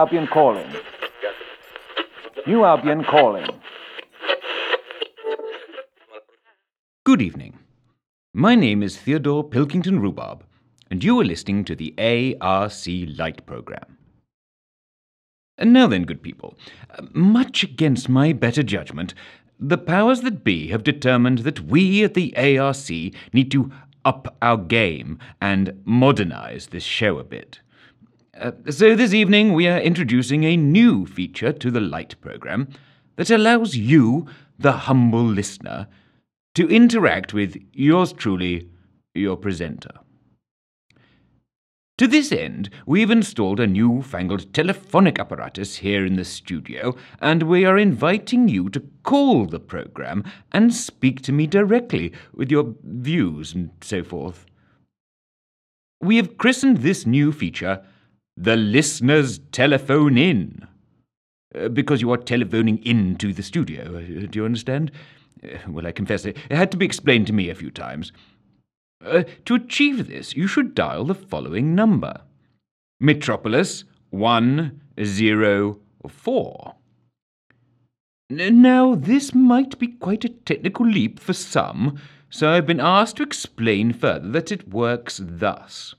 Albion calling. New Albion calling. Good evening. My name is Theodore Pilkington Rhubarb, and you are listening to the ARC Light Program. And now then, good people, much against my better judgment, the powers that be have determined that we at the ARC need to up our game and modernize this show a bit. Uh, so this evening we are introducing a new feature to the Light program that allows you, the humble listener, to interact with yours truly, your presenter. To this end, we've installed a new fangled telephonic apparatus here in the studio, and we are inviting you to call the program and speak to me directly with your views and so forth. We have christened this new feature the Listener's Telephone In. Uh, because you are telephoning into the studio, uh, do you understand? Uh, well, I confess it had to be explained to me a few times. Uh, to achieve this, you should dial the following number Metropolis 104. Now, this might be quite a technical leap for some, so I've been asked to explain further that it works thus.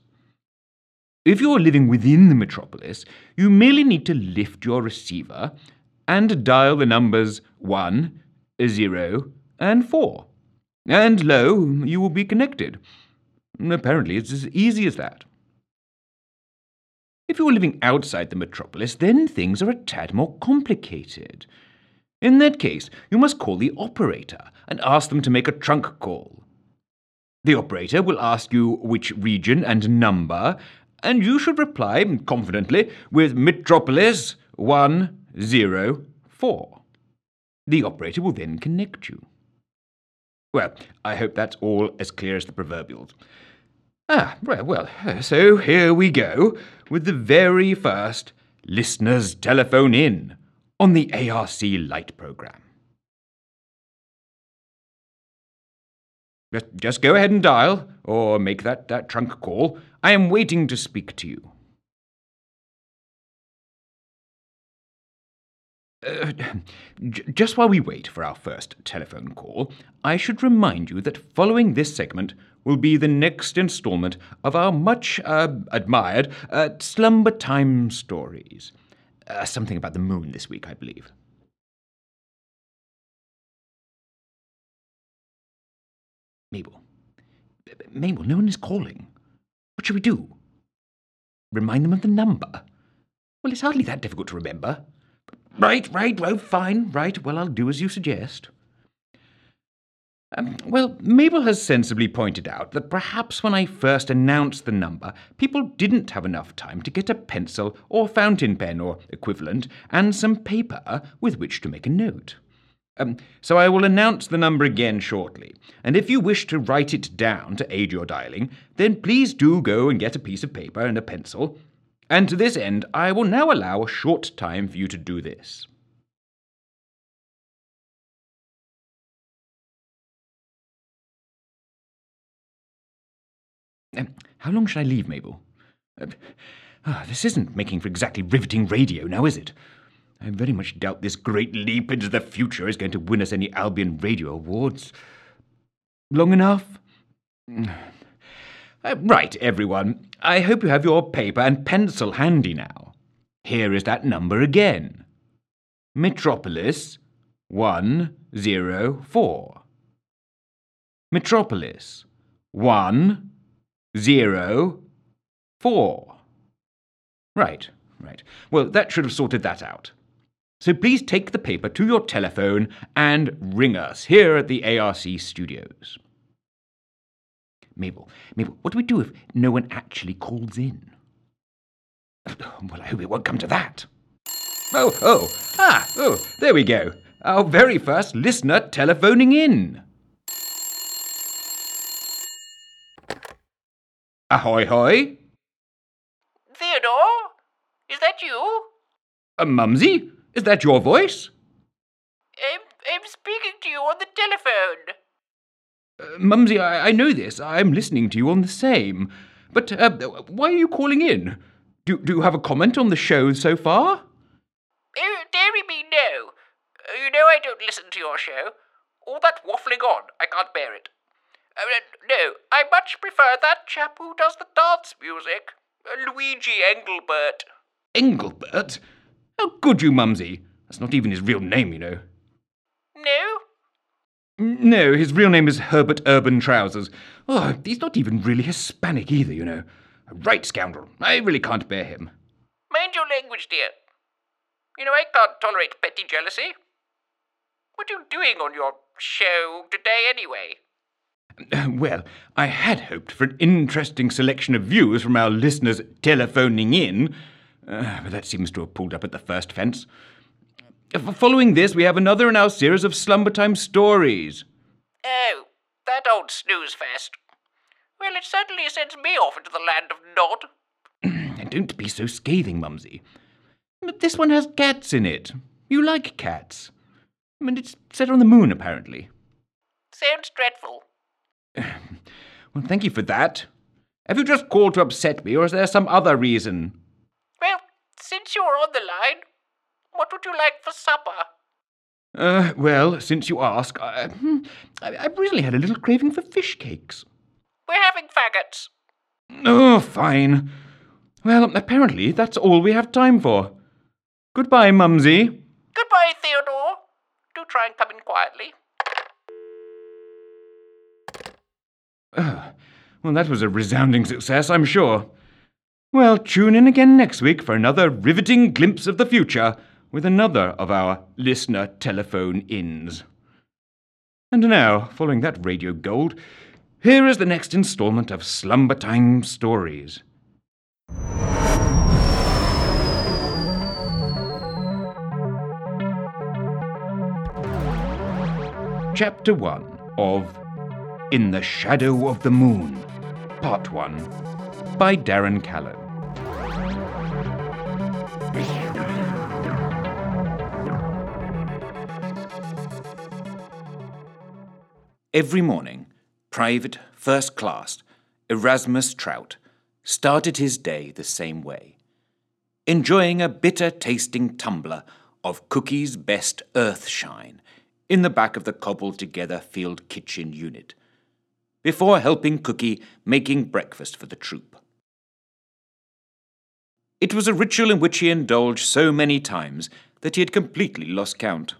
If you're living within the metropolis, you merely need to lift your receiver and dial the numbers 1, 0, and 4 and lo, you will be connected. Apparently, it's as easy as that. If you're living outside the metropolis, then things are a tad more complicated. In that case, you must call the operator and ask them to make a trunk call. The operator will ask you which region and number, and you should reply confidently with Metropolis 104. The operator will then connect you. Well, I hope that's all as clear as the proverbials. Ah, well, well, so here we go with the very first listeners telephone in on the ARC Light program. Just, go ahead and dial, or make that, that trunk call. I am waiting to speak to you. Uh, just while we wait for our first telephone call, I should remind you that following this segment will be the next installment of our much uh, admired uh, Slumber Time stories. Uh, something about the moon this week, I believe. Mabel. Mabel, no one is calling. What shall we do? Remind them of the number? Well, it's hardly that difficult to remember. Right, right, oh, fine, right. Well, I'll do as you suggest. Um, well, Mabel has sensibly pointed out that perhaps when I first announced the number, people didn't have enough time to get a pencil or fountain pen or equivalent and some paper with which to make a note. Um, so I will announce the number again shortly, and if you wish to write it down to aid your dialing, then please do go and get a piece of paper and a pencil, and to this end, I will now allow a short time for you to do this. Um, how long should I leave, Mabel? Uh, oh, this isn't making for exactly riveting radio now, is it? I very much doubt this great leap into the future is going to win us any Albion Radio Awards. Long enough? Uh, right, everyone. I hope you have your paper and pencil handy now. Here is that number again Metropolis 104. Metropolis 104. Right, right. Well, that should have sorted that out. So please take the paper to your telephone and ring us here at the ARC studios. Mabel, Mabel, what do we do if no one actually calls in? Well, I hope it won't come to that. Oh, oh, ah, oh, there we go. Our very first listener telephoning in. Ahoy, hoy. Theodore? Is that you? Uh, Mumsy, is that your voice? I'm, I'm speaking to you on the telephone. Uh, Mumsy, I, I, know this. I'm listening to you on the same. But uh, why are you calling in? Do, do you have a comment on the show so far? Oh, dearie me, no. Uh, You know I don't listen to your show. All that waffling on, I can't bear it. Uh, no, I much prefer that chap who does the dance music, uh, Luigi Engelbert. Engelbert? How could you, Mumsy? That's not even his real name, you know. No? No, his real name is Herbert Urban Trousers. Oh, he's not even really Hispanic either, you know. A right scoundrel. I really can't bear him. Mind your language, dear. You know I can't tolerate petty jealousy. What are you doing on your show today, anyway? Well, I had hoped for an interesting selection of views from our listeners telephoning in, uh, but that seems to have pulled up at the first fence. Following this, we have another in our series of Slumber Time stories. Oh, that old snooze fest. Well, it certainly sends me off into the land of Nod. And don't be so scathing, Mumsy. But this one has cats in it. You like cats. I mean, it's set on the moon, apparently. Sounds dreadful. Well, thank you for that. Have you just called to upset me, or is there some other reason? Since you're on the line, what would you like for supper? Uh, well, since you ask, I, hmm, I, I've recently had a little craving for fish cakes. We're having faggots. Oh, fine. Well, apparently that's all we have time for. Goodbye, Mumsy. Goodbye, Theodore. Do try and come in quietly. Well, that was a resounding success, I'm sure. Well, tune in again next week for another riveting glimpse of the future with another of our listener telephone ins. And now, following that radio gold, here is the next installment of Slumber Time Stories. Chapter 1 of In the Shadow of the Moon, Part 1, by Darren Callow. Every morning, Private First Class Erasmus Trout started his day the same way, enjoying a bitter tasting tumbler of Cookie's Best Earthshine in the back of the cobbled together field kitchen unit, before helping Cookie making breakfast for the troop. It was a ritual in which he indulged so many times that he had completely lost count.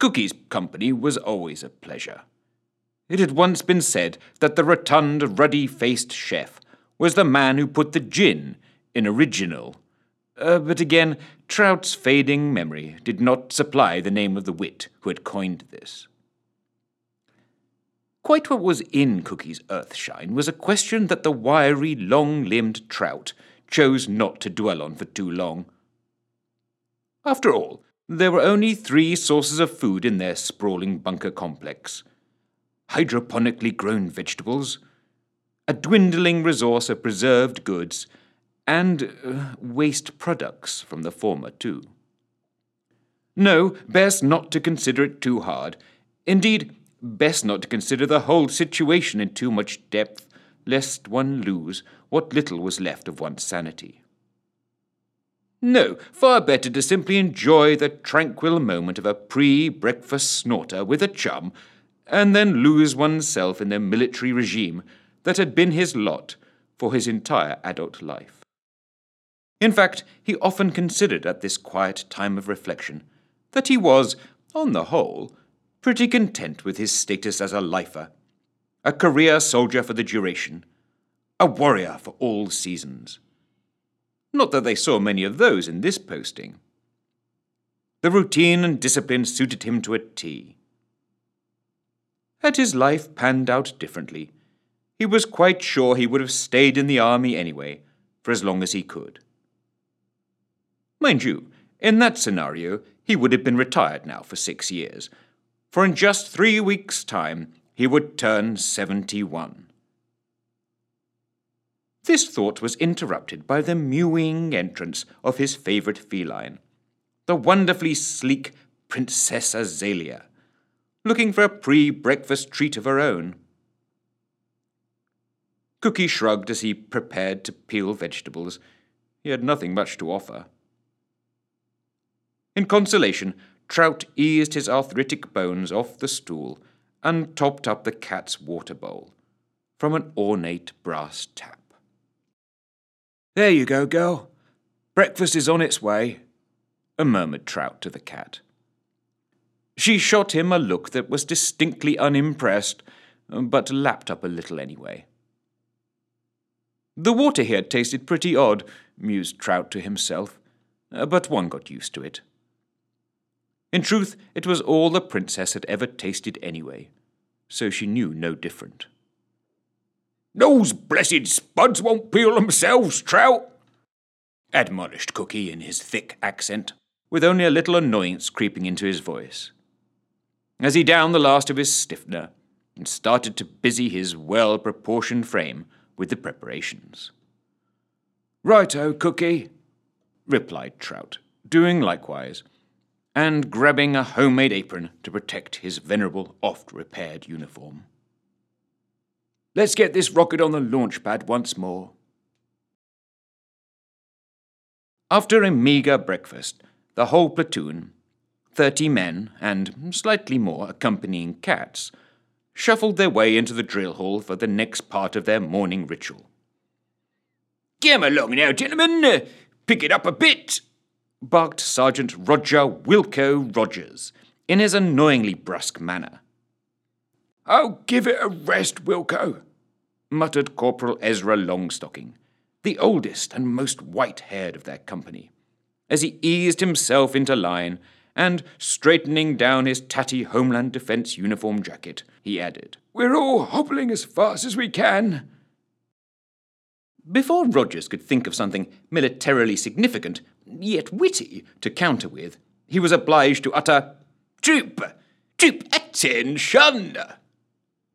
Cookie's company was always a pleasure. It had once been said that the rotund, ruddy faced chef was the man who put the gin in original. Uh, but again, Trout's fading memory did not supply the name of the wit who had coined this. Quite what was in Cookie's earthshine was a question that the wiry, long limbed Trout chose not to dwell on for too long. After all, there were only three sources of food in their sprawling bunker complex hydroponically grown vegetables, a dwindling resource of preserved goods, and uh, waste products from the former, too. No, best not to consider it too hard. Indeed, best not to consider the whole situation in too much depth, lest one lose what little was left of one's sanity. No, far better to simply enjoy the tranquil moment of a pre breakfast snorter with a chum, and then lose oneself in the military regime that had been his lot for his entire adult life. In fact, he often considered at this quiet time of reflection that he was, on the whole, pretty content with his status as a lifer, a career soldier for the duration, a warrior for all seasons. Not that they saw many of those in this posting. The routine and discipline suited him to a T. Had his life panned out differently, he was quite sure he would have stayed in the army anyway, for as long as he could. Mind you, in that scenario, he would have been retired now for six years, for in just three weeks' time he would turn seventy one. This thought was interrupted by the mewing entrance of his favourite feline, the wonderfully sleek Princess Azalea, looking for a pre breakfast treat of her own. Cookie shrugged as he prepared to peel vegetables. He had nothing much to offer. In consolation, Trout eased his arthritic bones off the stool and topped up the cat's water bowl from an ornate brass tap. There you go, girl. Breakfast is on its way, a murmured Trout to the cat. She shot him a look that was distinctly unimpressed, um, but lapped up a little anyway. The water here tasted pretty odd, mused Trout to himself, uh, but one got used to it. In truth, it was all the princess had ever tasted anyway, so she knew no different. Those blessed spuds won't peel themselves, Trout, admonished Cookie in his thick accent, with only a little annoyance creeping into his voice. As he downed the last of his stiffener and started to busy his well proportioned frame with the preparations. Righto, Cookie, replied Trout, doing likewise, and grabbing a homemade apron to protect his venerable, oft repaired uniform. Let's get this rocket on the launch pad once more. After a meagre breakfast, the whole platoon, thirty men and slightly more accompanying cats, shuffled their way into the drill hall for the next part of their morning ritual. Come along now, gentlemen, pick it up a bit, barked Sergeant Roger Wilco Rogers in his annoyingly brusque manner. Oh, give it a rest, Wilco, muttered Corporal Ezra Longstocking, the oldest and most white haired of their company, as he eased himself into line and, straightening down his tatty Homeland Defense uniform jacket, he added, We're all hobbling as fast as we can. Before Rogers could think of something militarily significant, yet witty, to counter with, he was obliged to utter, Troop! Troop, attention!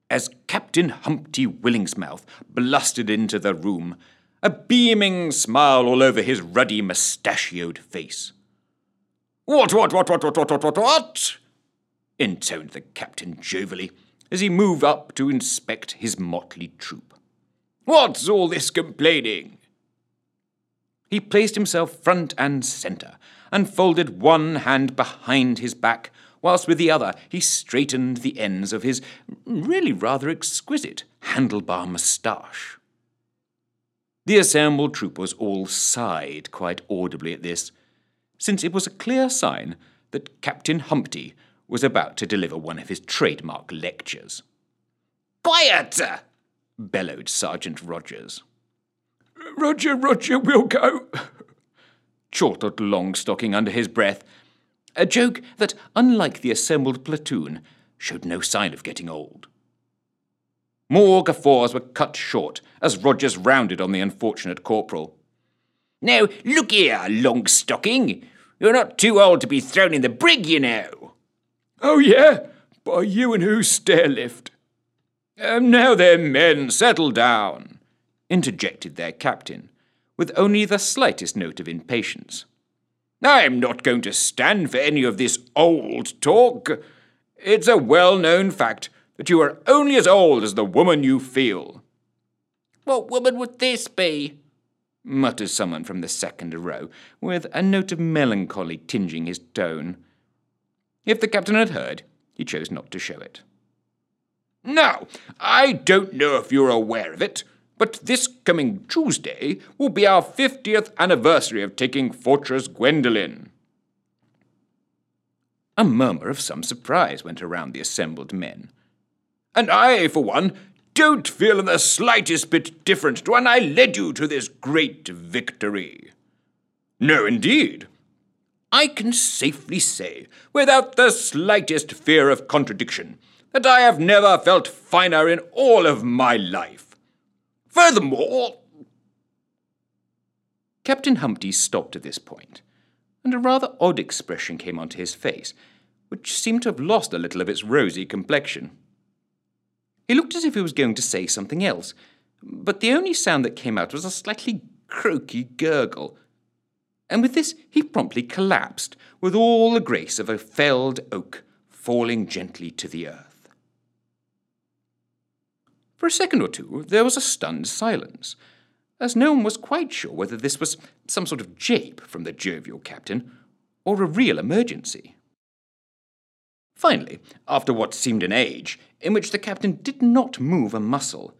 As Captain Humpty Willingsmouth blustered into the room, a beaming smile all over his ruddy mustachioed face. What, what, what, what, what, what, what, what, what? intoned the captain jovially as he moved up to inspect his motley troop. What's all this complaining? He placed himself front and centre, and folded one hand behind his back, whilst with the other he straightened the ends of his really rather exquisite handlebar moustache. The assembled troopers all sighed quite audibly at this, since it was a clear sign that Captain Humpty was about to deliver one of his trademark lectures. Quiet! bellowed Sergeant Rogers. Roger, Roger, we'll go, chortled Longstocking under his breath, a joke that, unlike the assembled platoon, showed no sign of getting old. More guffaws were cut short as Rogers rounded on the unfortunate corporal. Now, look here, Longstocking. You're not too old to be thrown in the brig, you know. Oh, yeah? By you and whose stair lift? Um, now then, men, settle down, interjected their captain, with only the slightest note of impatience. I'm not going to stand for any of this old talk. It's a well known fact that you are only as old as the woman you feel. What woman would this be? muttered someone from the second row, with a note of melancholy tinging his tone. If the captain had heard, he chose not to show it. Now, I don't know if you're aware of it, but this coming Tuesday will be our 50th anniversary of taking Fortress Gwendolen. A murmur of some surprise went around the assembled men. And I, for one, don't feel in the slightest bit different to when I led you to this great victory. No, indeed. I can safely say, without the slightest fear of contradiction, that I have never felt finer in all of my life. Furthermore. Captain Humpty stopped at this point, and a rather odd expression came onto his face, which seemed to have lost a little of its rosy complexion. He looked as if he was going to say something else, but the only sound that came out was a slightly croaky gurgle. And with this he promptly collapsed, with all the grace of a felled oak falling gently to the earth. For a second or two, there was a stunned silence, as no one was quite sure whether this was some sort of jape from the jovial captain or a real emergency. Finally, after what seemed an age, in which the captain did not move a muscle,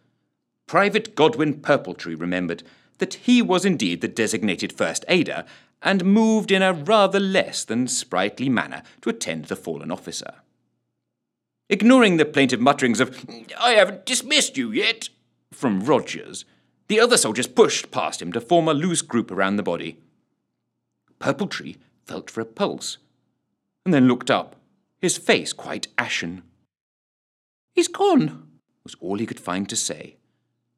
Private Godwin Purpletree remembered that he was indeed the designated first aider and moved in a rather less than sprightly manner to attend the fallen officer. Ignoring the plaintive mutterings of, I haven't dismissed you yet, from Rogers, the other soldiers pushed past him to form a loose group around the body. Purpletree felt for a pulse, and then looked up, his face quite ashen. He's gone, was all he could find to say,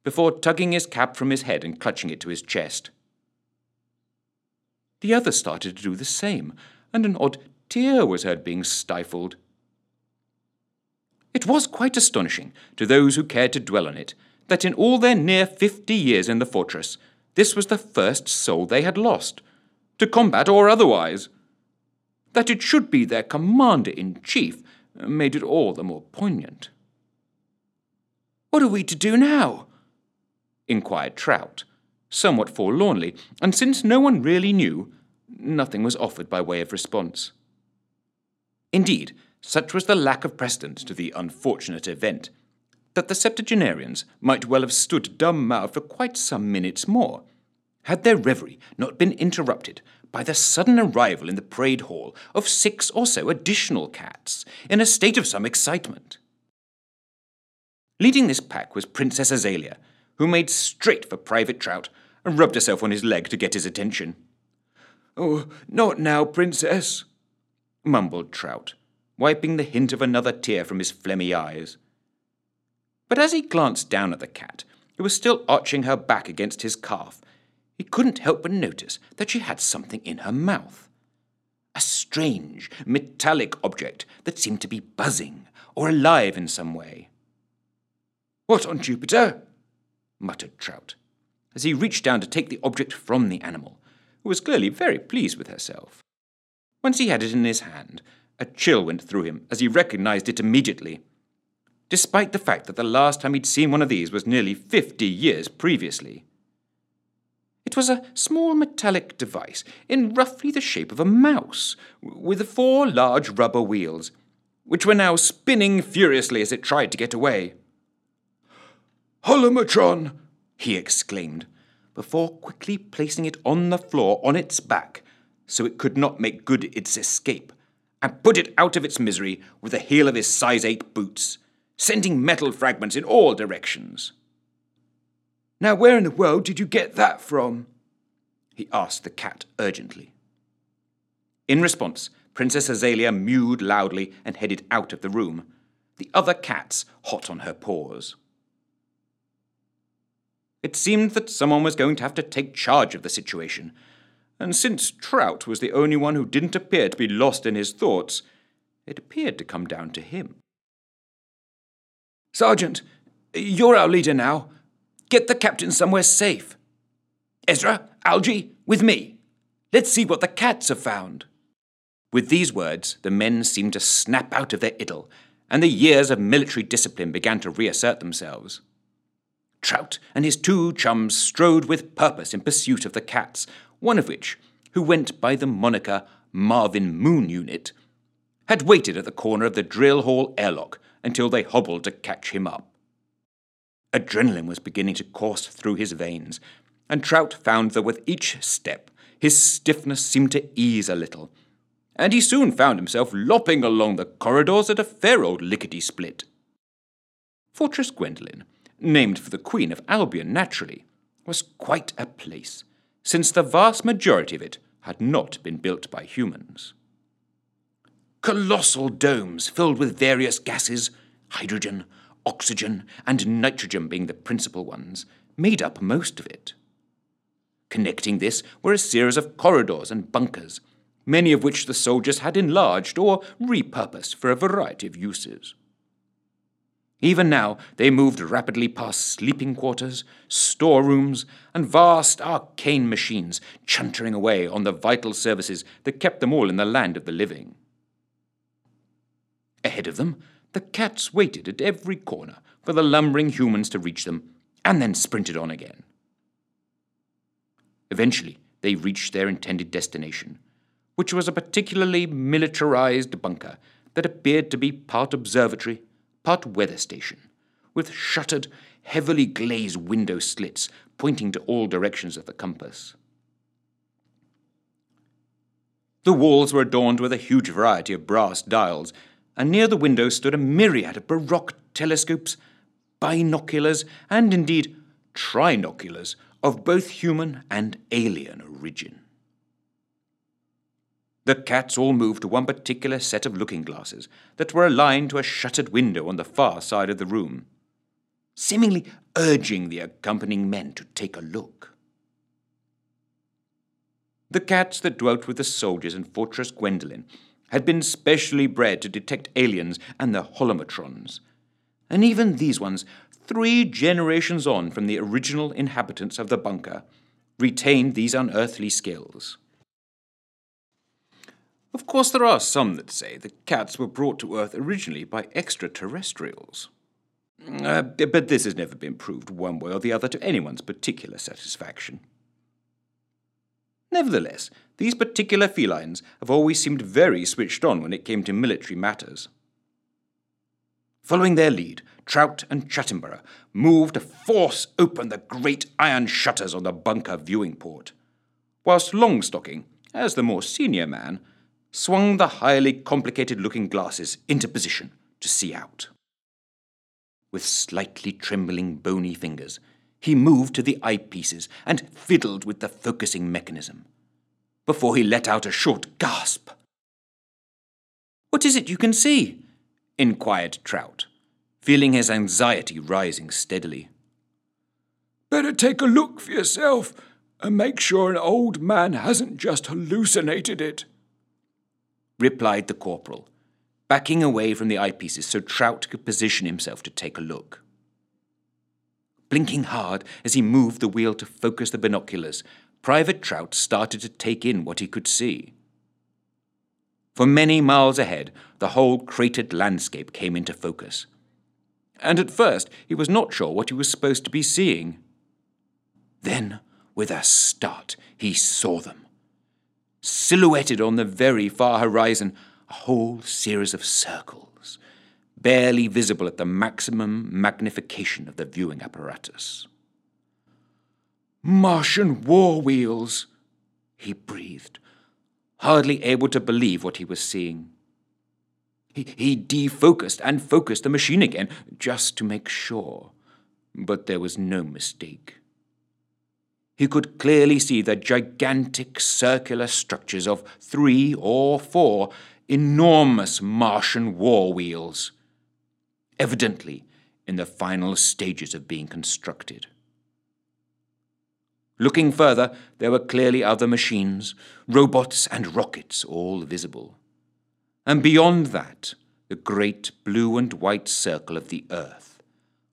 before tugging his cap from his head and clutching it to his chest. The others started to do the same, and an odd tear was heard being stifled. It was quite astonishing to those who cared to dwell on it that in all their near fifty years in the fortress, this was the first soul they had lost, to combat or otherwise. That it should be their commander in chief made it all the more poignant. What are we to do now? inquired Trout, somewhat forlornly, and since no one really knew, nothing was offered by way of response. Indeed, such was the lack of precedent to the unfortunate event that the septuagenarians might well have stood dumb mouthed for quite some minutes more, had their reverie not been interrupted by the sudden arrival in the parade hall of six or so additional cats, in a state of some excitement. Leading this pack was Princess Azalea, who made straight for Private Trout and rubbed herself on his leg to get his attention. Oh, not now, Princess, mumbled Trout, wiping the hint of another tear from his phlegmy eyes. But as he glanced down at the cat, who was still arching her back against his calf, he couldn't help but notice that she had something in her mouth. A strange, metallic object that seemed to be buzzing or alive in some way. What on Jupiter? muttered Trout, as he reached down to take the object from the animal, who was clearly very pleased with herself. Once he had it in his hand, a chill went through him as he recognized it immediately despite the fact that the last time he'd seen one of these was nearly fifty years previously. It was a small metallic device in roughly the shape of a mouse, with four large rubber wheels, which were now spinning furiously as it tried to get away. Holomatron! he exclaimed, before quickly placing it on the floor on its back so it could not make good its escape, and put it out of its misery with the heel of his size 8 boots sending metal fragments in all directions. Now, where in the world did you get that from? he asked the cat urgently. In response, Princess Azalea mewed loudly and headed out of the room, the other cats hot on her paws. It seemed that someone was going to have to take charge of the situation, and since Trout was the only one who didn't appear to be lost in his thoughts, it appeared to come down to him. Sergeant, you're our leader now. Get the captain somewhere safe. Ezra, Algie, with me. Let's see what the cats have found. With these words, the men seemed to snap out of their idyll, and the years of military discipline began to reassert themselves. Trout and his two chums strode with purpose in pursuit of the cats, one of which, who went by the moniker Marvin Moon Unit, had waited at the corner of the drill hall airlock until they hobbled to catch him up. Adrenaline was beginning to course through his veins, and Trout found that with each step his stiffness seemed to ease a little, and he soon found himself lopping along the corridors at a fair old lickety split. Fortress Gwendolen, named for the Queen of Albion naturally, was quite a place, since the vast majority of it had not been built by humans. Colossal domes filled with various gases, hydrogen, oxygen, and nitrogen being the principal ones, made up most of it. Connecting this were a series of corridors and bunkers, many of which the soldiers had enlarged or repurposed for a variety of uses. Even now, they moved rapidly past sleeping quarters, storerooms, and vast arcane machines, chuntering away on the vital services that kept them all in the land of the living. Ahead of them, the cats waited at every corner for the lumbering humans to reach them, and then sprinted on again. Eventually, they reached their intended destination, which was a particularly militarized bunker that appeared to be part observatory, part weather station, with shuttered, heavily glazed window slits pointing to all directions of the compass. The walls were adorned with a huge variety of brass dials, and near the window stood a myriad of baroque telescopes, binoculars, and indeed trinoculars of both human and alien origin. The cats all moved to one particular set of looking glasses that were aligned to a shuttered window on the far side of the room, seemingly urging the accompanying men to take a look. The cats that dwelt with the soldiers in Fortress Gwendolen had been specially bred to detect aliens and the holomatrons, and even these ones, three generations on from the original inhabitants of the bunker, retained these unearthly skills. Of course, there are some that say the cats were brought to Earth originally by extraterrestrials. Uh, but this has never been proved one way or the other to anyone's particular satisfaction. Nevertheless, these particular felines have always seemed very switched on when it came to military matters. Following their lead, Trout and Chattinborough moved to force open the great iron shutters on the bunker viewing port, whilst Longstocking, as the more senior man, swung the highly complicated looking glasses into position to see out. With slightly trembling bony fingers, he moved to the eyepieces and fiddled with the focusing mechanism before he let out a short gasp. What is it you can see? inquired Trout, feeling his anxiety rising steadily. Better take a look for yourself and make sure an old man hasn't just hallucinated it, replied the corporal, backing away from the eyepieces so Trout could position himself to take a look. Blinking hard as he moved the wheel to focus the binoculars, Private Trout started to take in what he could see. For many miles ahead, the whole cratered landscape came into focus. And at first, he was not sure what he was supposed to be seeing. Then, with a start, he saw them. Silhouetted on the very far horizon, a whole series of circles barely visible at the maximum magnification of the viewing apparatus. Martian war wheels, he breathed, hardly able to believe what he was seeing. He, he defocused and focused the machine again, just to make sure, but there was no mistake. He could clearly see the gigantic circular structures of three or four enormous Martian war wheels evidently in the final stages of being constructed. Looking further, there were clearly other machines, robots, and rockets, all visible. And beyond that, the great blue and white circle of the earth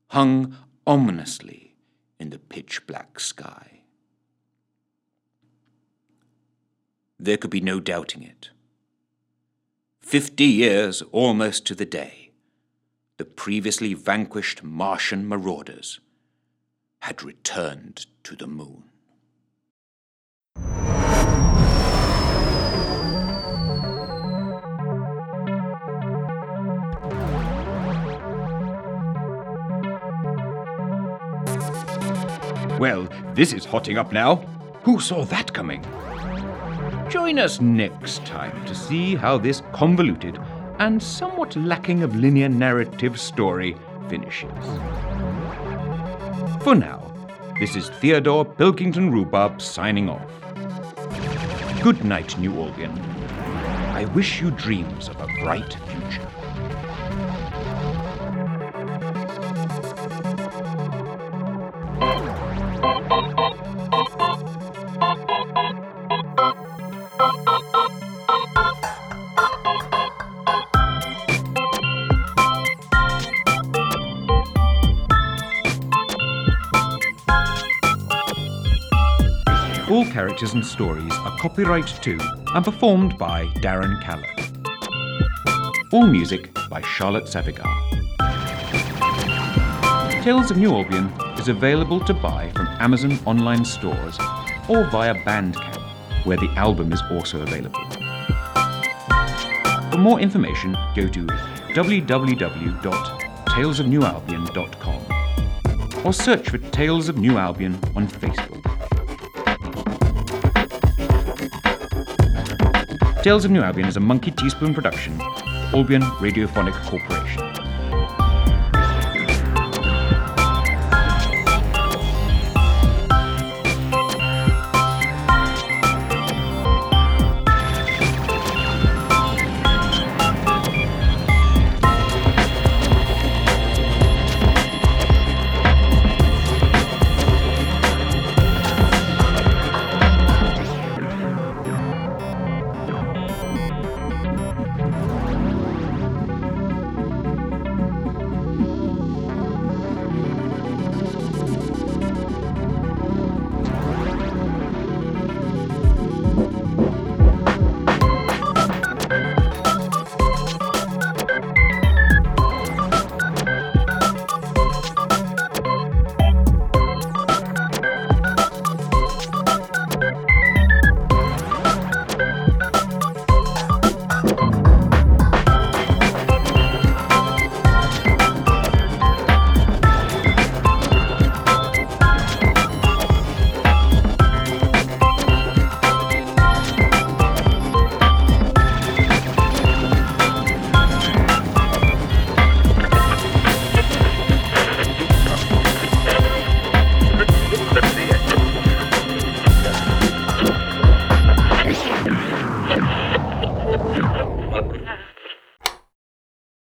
hung ominously in the pitch black sky. There could be no doubting it. Fifty years almost to the day the previously vanquished Martian marauders had returned to the moon. Well, this is hotting up now. Who saw that coming? Join us next time to see how this convoluted and somewhat lacking of linear narrative story finishes. For now, this is Theodore Pilkington Rhubarb signing off. Good night, New Albion. I wish you dreams of a bright future. Characters and stories are copyright to and performed by Darren Callow. All music by Charlotte Savigar. Tales of New Albion is available to buy from Amazon online stores or via Bandcamp, where the album is also available. For more information, go to www.talesofnewalbion.com or search for Tales of New Albion on Facebook. Tales of New Albion is a Monkey Teaspoon production, Albion Radiophonic Corporation.